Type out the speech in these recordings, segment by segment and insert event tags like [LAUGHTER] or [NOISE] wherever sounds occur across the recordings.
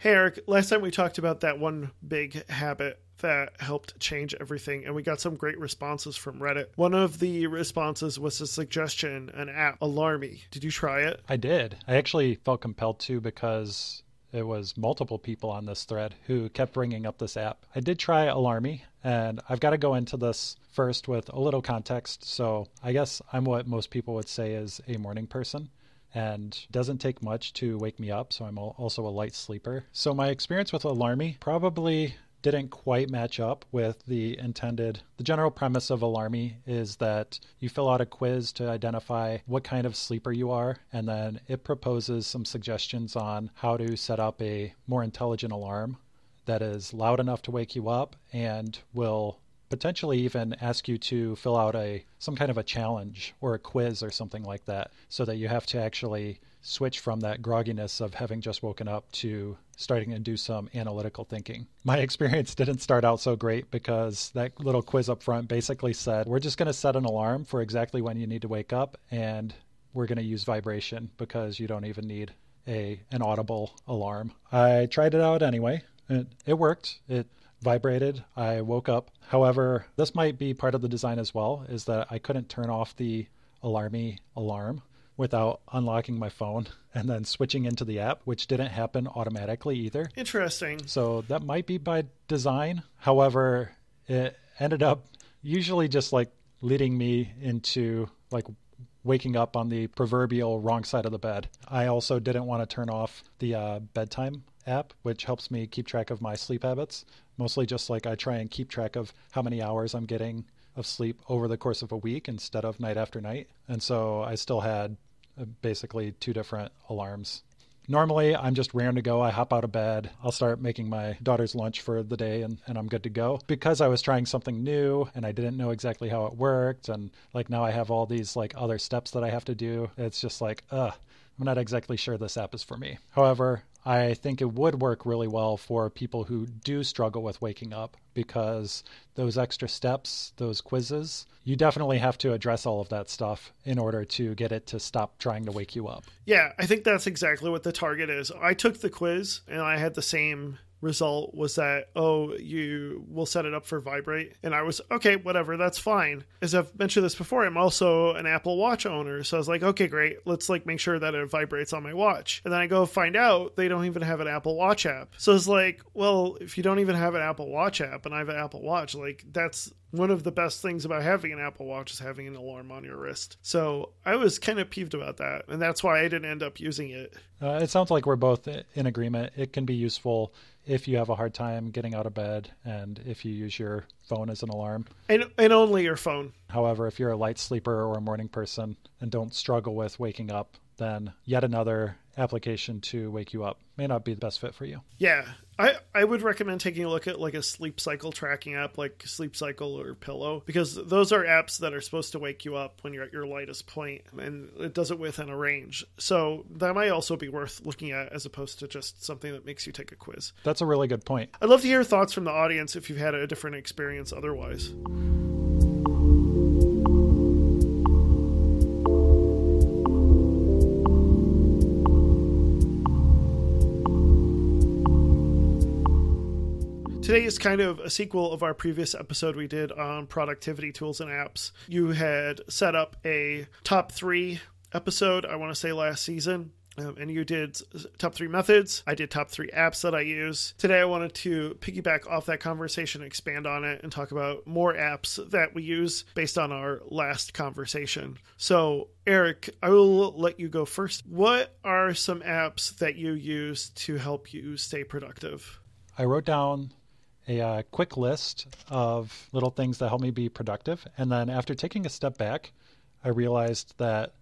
Hey, Eric, last time we talked about that one big habit that helped change everything, and we got some great responses from Reddit. One of the responses was a suggestion, an app, Alarmy. Did you try it? I did. I actually felt compelled to because it was multiple people on this thread who kept bringing up this app. I did try Alarmy, and I've got to go into this first with a little context. So I guess I'm what most people would say is a morning person and doesn't take much to wake me up. So I'm also a light sleeper. So my experience with Alarmy probably didn't quite match up with the intended. The general premise of Alarmy is that you fill out a quiz to identify what kind of sleeper you are, and then it proposes some suggestions on how to set up a more intelligent alarm that is loud enough to wake you up and will potentially even ask you to fill out a some kind of a challenge or a quiz or something like that so that you have to actually switch from that grogginess of having just woken up to starting to do some analytical thinking. My [LAUGHS] experience didn't start out so great because that little quiz up front basically said, we're just going to set an alarm for exactly when you need to wake up and we're going to use vibration because you don't even need a an audible alarm. I tried it out anyway. It, it worked. It vibrated. I woke up. However, this might be part of the design as well, is that I couldn't turn off the alarmy alarm without unlocking my phone [LAUGHS] and then switching into the app, which didn't happen automatically either. Interesting. So that might be by design. However, it ended up usually just like leading me into like waking up on the proverbial wrong side of the bed. I also didn't want to turn off the uh, bedtime app, which helps me keep track of my sleep habits. Mostly just like I try and keep track of how many hours I'm getting of sleep over the course of a week instead of night after night. And so I still had uh, basically two different alarms. Normally, I'm just raring to go. I hop out of bed. I'll start making my daughter's lunch for the day and, and I'm good to go. Because I was trying something new and I didn't know exactly how it worked. And like now I have all these like other steps that I have to do. It's just like, ugh, I'm not exactly sure this app is for me. However, I think it would work really well for people who do struggle with waking up because those extra steps, those quizzes, you definitely have to address all of that stuff in order to get it to stop trying to wake you up. Yeah, I think that's exactly what the target is. I took the quiz and I had the same result was that oh you will set it up for vibrate. And i was okay whatever that's fine. As i've mentioned this before i'm also an apple watch owner. So i was like okay great. Let's like make sure that it vibrates on my watch. And then i go find out they don't even have an apple watch app. So it's like well if you don't even have an apple watch app and i have an apple watch like that's one of the best things about having an Apple Watch is having an alarm on your wrist. So I was kind of peeved about that, and that's why I didn't end up using it. Uh, it sounds like we're both in agreement. It can be useful if you have a hard time getting out of bed and if you use your phone as an alarm. And, and only your phone. However, if you're a light sleeper or a morning person and don't struggle with waking up, then yet another application to wake you up may not be the best fit for you. Yeah. I, I would recommend taking a look at like a sleep cycle tracking app like Sleep Cycle or Pillow because those are apps that are supposed to wake you up when you're at your lightest point and it does it within a range. So that might also be worth looking at as opposed to just something that makes you take a quiz. That's a really good point. I'd love to hear thoughts from the audience if you've had a different experience otherwise. Today is kind of a sequel of our previous episode we did on productivity tools and apps. You had set up a top three episode, I want to say last season. Um, and you did top three methods. I did top three apps that I use. Today, I wanted to piggyback off that conversation, expand on it, and talk about more apps that we use based on our last conversation. So, Eric, I will let you go first. What are some apps that you use to help you stay productive? I wrote down a uh, quick list of little things that help me be productive. And then after taking a step back, I realized that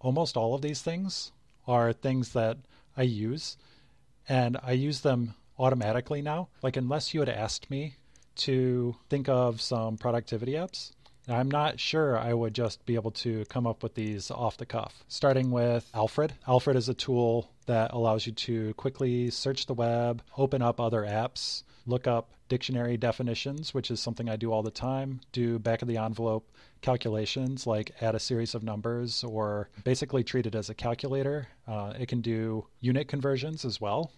almost all of these things are things that I use, and I use them automatically now. Like, unless you had asked me to think of some productivity apps, I'm not sure I would just be able to come up with these off the cuff. Starting with Alfred. Alfred is a tool that allows you to quickly search the web, open up other apps, look up dictionary definitions, which is something I do all the time, do back of the envelope calculations like add a series of numbers or basically treat it as a calculator. Uh, it can do unit conversions as well.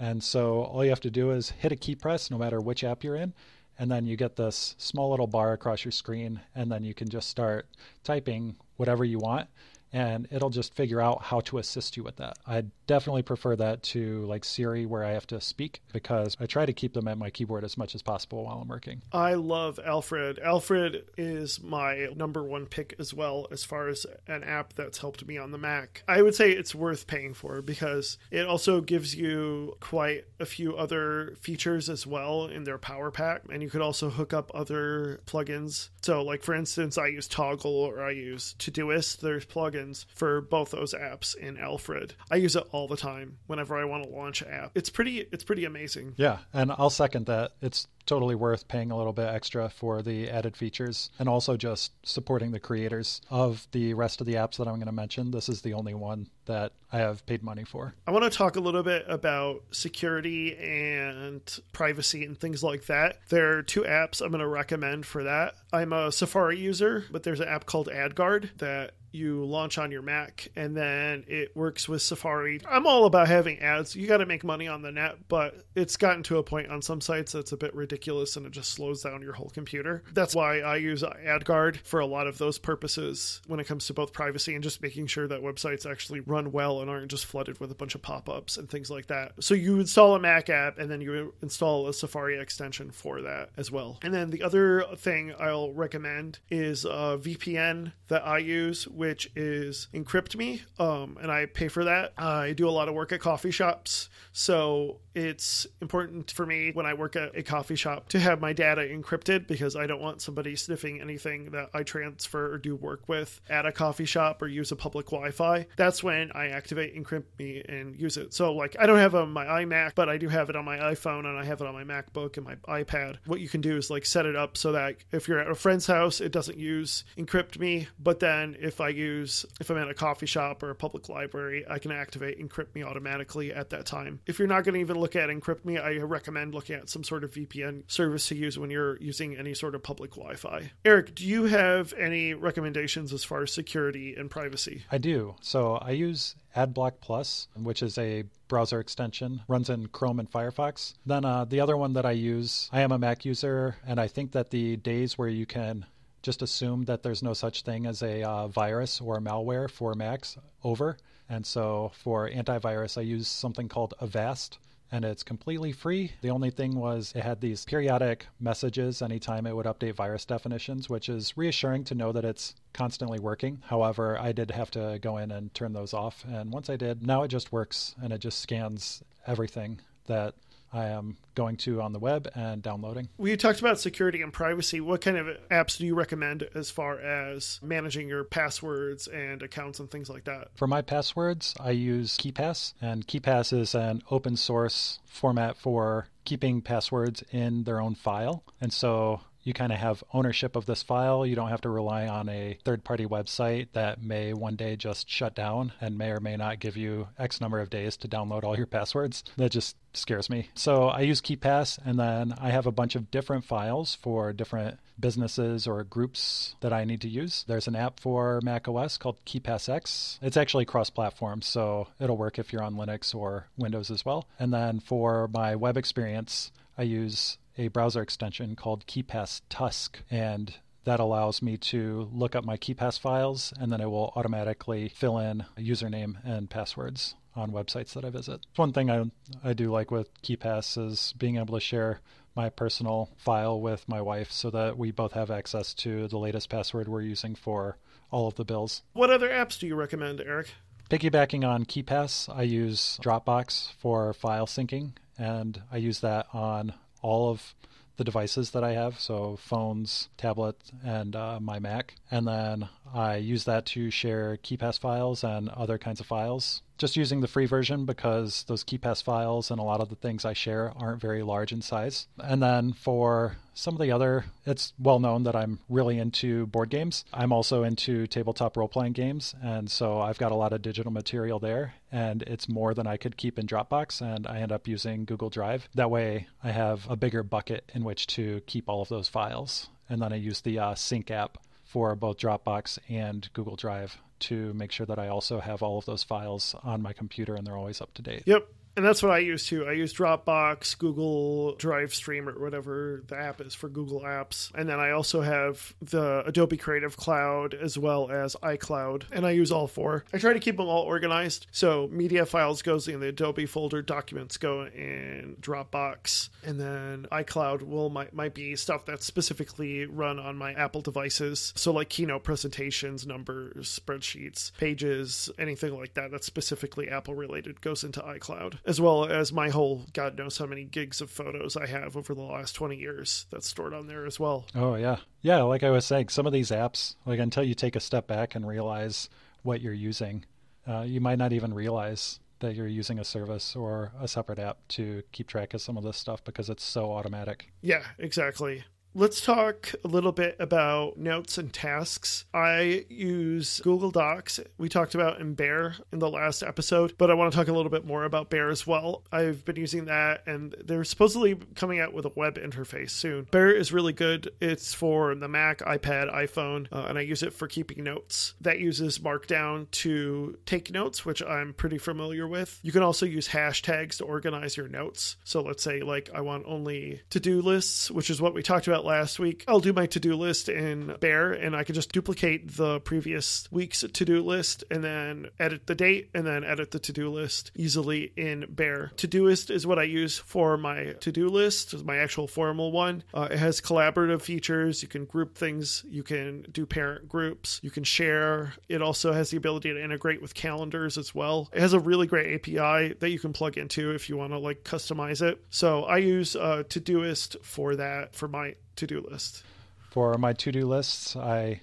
And so all you have to do is hit a key press no matter which app you're in. And then you get this small little bar across your screen. And then you can just start typing whatever you want and it'll just figure out how to assist you with that. I definitely prefer that to like Siri, where I have to speak, because I try to keep them at my keyboard as much as possible while I'm working. I love Alfred. Alfred is my number one pick as well, as far as an app that's helped me on the Mac. I would say it's worth paying for because it also gives you quite a few other features as well in their Power Pack, and you could also hook up other plugins. So, like for instance, I use Toggl or I use Todoist. There's plugins plugins for both those apps in Alfred. I use it all the time whenever I want to launch an app. It's pretty it's pretty amazing. Yeah, and I'll second that. It's totally worth paying a little bit extra for the added features and also just supporting the creators of the rest of the apps that I'm going to mention. This is the only one that I have paid money for. I want to talk a little bit about security and privacy and things like that. There are two apps I'm going to recommend for that. I'm a Safari user, but there's an app called AdGuard that you launch on your Mac and then it works with Safari. I'm all about having ads. You got to make money on the net, but it's gotten to a point on some sites that's a bit ridiculous and it just slows down your whole computer. That's why I use AdGuard for a lot of those purposes when it comes to both privacy and just making sure that websites actually run well and aren't just flooded with a bunch of pop ups and things like that. So you install a Mac app and then you install a Safari extension for that as well. And then the other thing I'll recommend is uh, a VPN that I use which is EncryptMe, um, and I pay for that. I do a lot of work at coffee shops, so it's important for me when I work at a coffee shop to have my data encrypted because I don't want somebody sniffing anything that I transfer or do work with at a coffee shop or use a public Wi-Fi. That's when I activate EncryptMe and use it. So like I don't have it on my iMac, but I do have it on my iPhone and I have it on my MacBook and my iPad. What you can do is like set it up so that if you're at a friend's house, it doesn't use EncryptMe, but then if I use, if I'm at a coffee shop or a public library, I can activate Encrypt Me automatically at that time. If you're not going to even look at Encrypt Me, I recommend looking at some sort of VPN service to use when you're using any sort of public Wi Fi. Eric, do you have any recommendations as far as security and privacy? I do. So I use AdBlock Plus, which is a browser extension, runs in Chrome and Firefox. Then uh, the other one that I use, I am a Mac user, and I think that the days where you can just assume that there's no such thing as a uh, virus or malware for Macs over. And so for antivirus, I use something called Avast, and it's completely free. The only thing was it had these periodic messages anytime it would update virus definitions, which is reassuring to know that it's constantly working. However, I did have to go in and turn those off. And once I did, now it just works and it just scans everything that I am going to on the web and downloading. We talked about security and privacy. What kind of apps do you recommend as far as managing your passwords and accounts and things like that? For my passwords, I use KeePass, and KeePass is an open source format for keeping passwords in their own file. And so you kind of have ownership of this file. You don't have to rely on a third party website that may one day just shut down and may or may not give you X number of days to download all your passwords. That just scares me. So I use KeePass and then I have a bunch of different files for different businesses or groups that I need to use. There's an app for Mac OS called KeePass X. It's actually cross platform, so it'll work if you're on Linux or Windows as well. And then for my web experience, I use a browser extension called KeePass Tusk, and that allows me to look up my KeePass files, and then it will automatically fill in a username and passwords on websites that I visit. One thing I I do like with KeePass is being able to share my personal file with my wife so that we both have access to the latest password we're using for all of the bills. What other apps do you recommend, Eric? Piggybacking on KeePass, I use Dropbox for file syncing, and I use that on all of the devices that I have, so phones, tablet, and uh, my Mac. And then I use that to share KeePass files and other kinds of files just using the free version because those KeePass files and a lot of the things I share aren't very large in size. And then for some of the other, it's well known that I'm really into board games. I'm also into tabletop role playing games. And so I've got a lot of digital material there, and it's more than I could keep in Dropbox. And I end up using Google Drive. That way, I have a bigger bucket in which to keep all of those files. And then I use the uh, Sync app for both Dropbox and Google Drive to make sure that I also have all of those files on my computer and they're always up to date. Yep. And that's what I use too. I use Dropbox, Google Drive Stream, or whatever the app is for Google Apps. And then I also have the Adobe Creative Cloud as well as iCloud. And I use all four. I try to keep them all organized. So media files goes in the Adobe folder, documents go in Dropbox, and then iCloud will might, might be stuff that's specifically run on my Apple devices. So like keynote presentations, numbers, spreadsheets, pages, anything like that that's specifically Apple related goes into iCloud, as well as my whole God knows how many gigs of photos I have over the last 20 years that's stored on there as well. Oh, yeah. Yeah, like I was saying, some of these apps, like until you take a step back and realize what you're using, uh, you might not even realize that you're using a service or a separate app to keep track of some of this stuff because it's so automatic. Yeah, exactly. Let's talk a little bit about notes and tasks. I use Google Docs. We talked about in Bear in the last episode, but I want to talk a little bit more about Bear as well. I've been using that, and they're supposedly coming out with a web interface soon. Bear is really good. It's for the Mac, iPad, iPhone, uh, and I use it for keeping notes. That uses Markdown to take notes, which I'm pretty familiar with. You can also use hashtags to organize your notes. So let's say, like, I want only to do lists, which is what we talked about last week. I'll do my to do list in Bear and I can just duplicate the previous week's to do list and then edit the date and then edit the to do list easily in Bear. To Todoist is what I use for my to do list, my actual formal one. Uh, it has collaborative features. You can group things, you can do parent groups, you can share. It also has the ability to integrate with calendars as well. It has a really great API that you can plug into if you want to like customize it. So I use uh, Todoist for that for my to do list? For my to do lists, I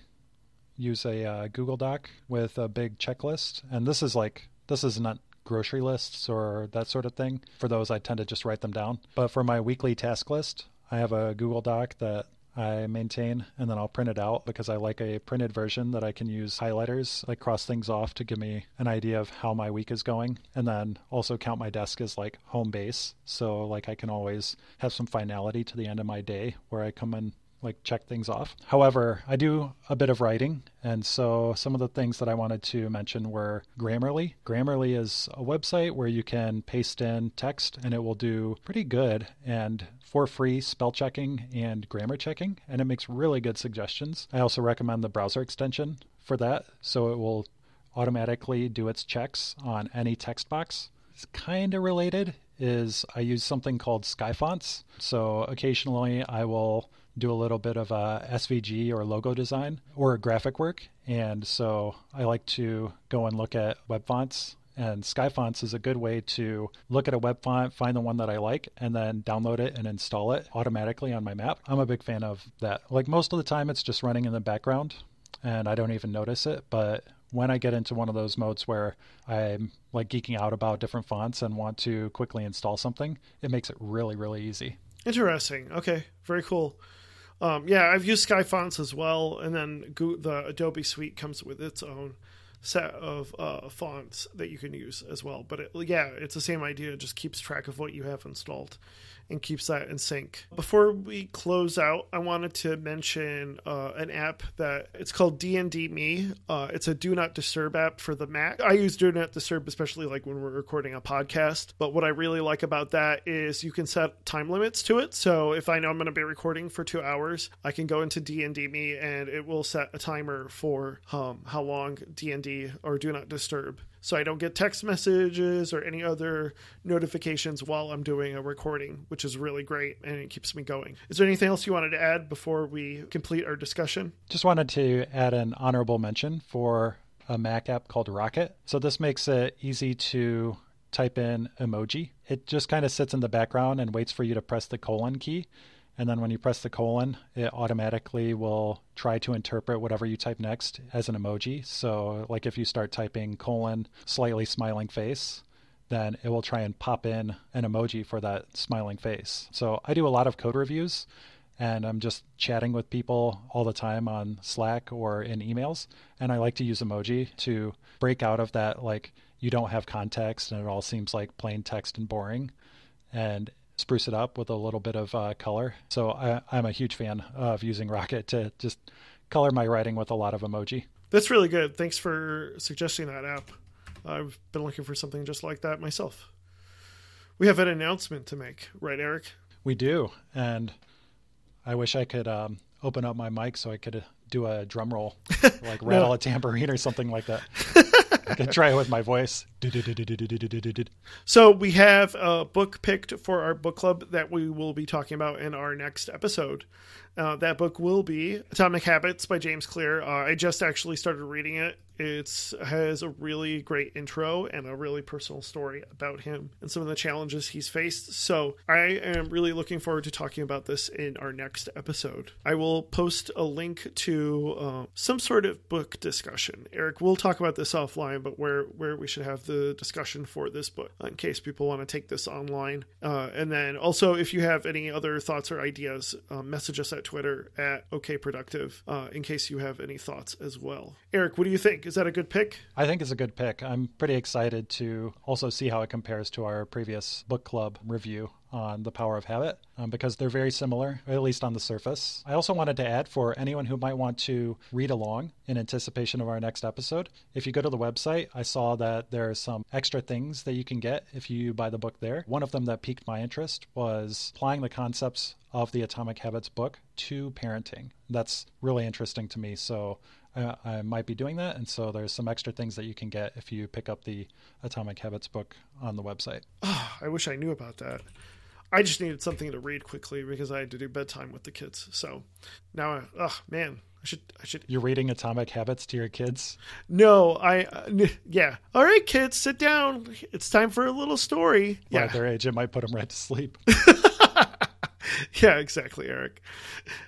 use a uh, Google Doc with a big checklist. And this is like, this is not grocery lists or that sort of thing. For those, I tend to just write them down. But for my weekly task list, I have a Google Doc that I maintain and then I'll print it out because I like a printed version that I can use highlighters, like cross things off to give me an idea of how my week is going. And then also count my desk as like home base. So like I can always have some finality to the end of my day where I come in like check things off. However, I do a bit of writing, and so some of the things that I wanted to mention were Grammarly. Grammarly is a website where you can paste in text and it will do pretty good and for free spell checking and grammar checking, and it makes really good suggestions. I also recommend the browser extension for that, so it will automatically do its checks on any text box. It's kind of related is I use something called Skyfonts. So occasionally I will do a little bit of uh, a SVG or logo design or graphic work. And so I like to go and look at web fonts. And Skyfonts is a good way to look at a web font, find the one that I like, and then download it and install it automatically on my Mac. I'm a big fan of that. Like most of the time, it's just running in the background and I don't even notice it. But when I get into one of those modes where I'm like geeking out about different fonts and want to quickly install something, it makes it really, really easy. Interesting. Okay, very cool. Um, yeah, I've used Sky Fonts as well, and then the Adobe Suite comes with its own set of uh, fonts that you can use as well. But it, yeah, it's the same idea. It just keeps track of what you have installed and keeps that in sync. Before we close out, I wanted to mention uh, an app that it's called DND Me. Uh, it's a Do Not Disturb app for the Mac. I use Do Not Disturb especially like when we're recording a podcast. But what I really like about that is you can set time limits to it. So if I know I'm going to be recording for two hours, I can go into DND Me and it will set a timer for um, how long DND or Do Not Disturb so I don't get text messages or any other notifications while I'm doing a recording, which is really great and it keeps me going. Is there anything else you wanted to add before we complete our discussion? Just wanted to add an honorable mention for a Mac app called Rocket. So this makes it easy to type in emoji. It just kind of sits in the background and waits for you to press the colon key. And then when you press the colon, it automatically will try to interpret whatever you type next as an emoji. So, like if you start typing colon slightly smiling face, then it will try and pop in an emoji for that smiling face. So, I do a lot of code reviews and I'm just chatting with people all the time on Slack or in emails. And I like to use emoji to break out of that, like, you don't have context and it all seems like plain text and boring. And spruce it up with a little bit of uh, color. So I, I'm a huge fan of using Rocket to just color my writing with a lot of emoji. That's really good. Thanks for suggesting that app. I've been looking for something just like that myself. We have an announcement to make, right, Eric? We do. And I wish I could um, open up my mic so I could uh, do a drum roll, [LAUGHS] like rattle a tambourine or something like that. I can try it with my voice. So we have a book picked for our book club that we will be talking about in our next episode. Uh, that book will be Atomic Habits by James Clear. Uh, I just actually started reading it. It has a really great intro and a really personal story about him and some of the challenges he's faced. So I am really looking forward to talking about this in our next episode. I will post a link to uh, some sort of book discussion. Eric, we'll talk about this offline, but where where we should have the discussion for this book in case people want to take this online. Uh, and then also, if you have any other thoughts or ideas, uh, message us at Twitter at OKProductive uh, in case you have any thoughts as well. Eric, what do you think? Is that a good pick? I think it's a good pick. I'm pretty excited to also see how it compares to our previous book club review on The Power of Habit um, because they're very similar, at least on the surface. I also wanted to add for anyone who might want to read along in anticipation of our next episode, if you go to the website, I saw that there are some extra things that you can get if you buy the book there. One of them that piqued my interest was applying the concepts of the Atomic Habits book to parenting. That's really interesting to me. So uh, I might be doing that. And so there's some extra things that you can get if you pick up the Atomic Habits book on the website. Oh, [SIGHS] I wish I knew about that. I just needed something to read quickly because I had to do bedtime with the kids. So now, oh man, I should, I should. You're reading Atomic Habits to your kids? No, I, uh, yeah. All right, kids, sit down. It's time for a little story. Well, yeah. At their age, it might put them right to sleep. [LAUGHS] yeah, exactly, Eric.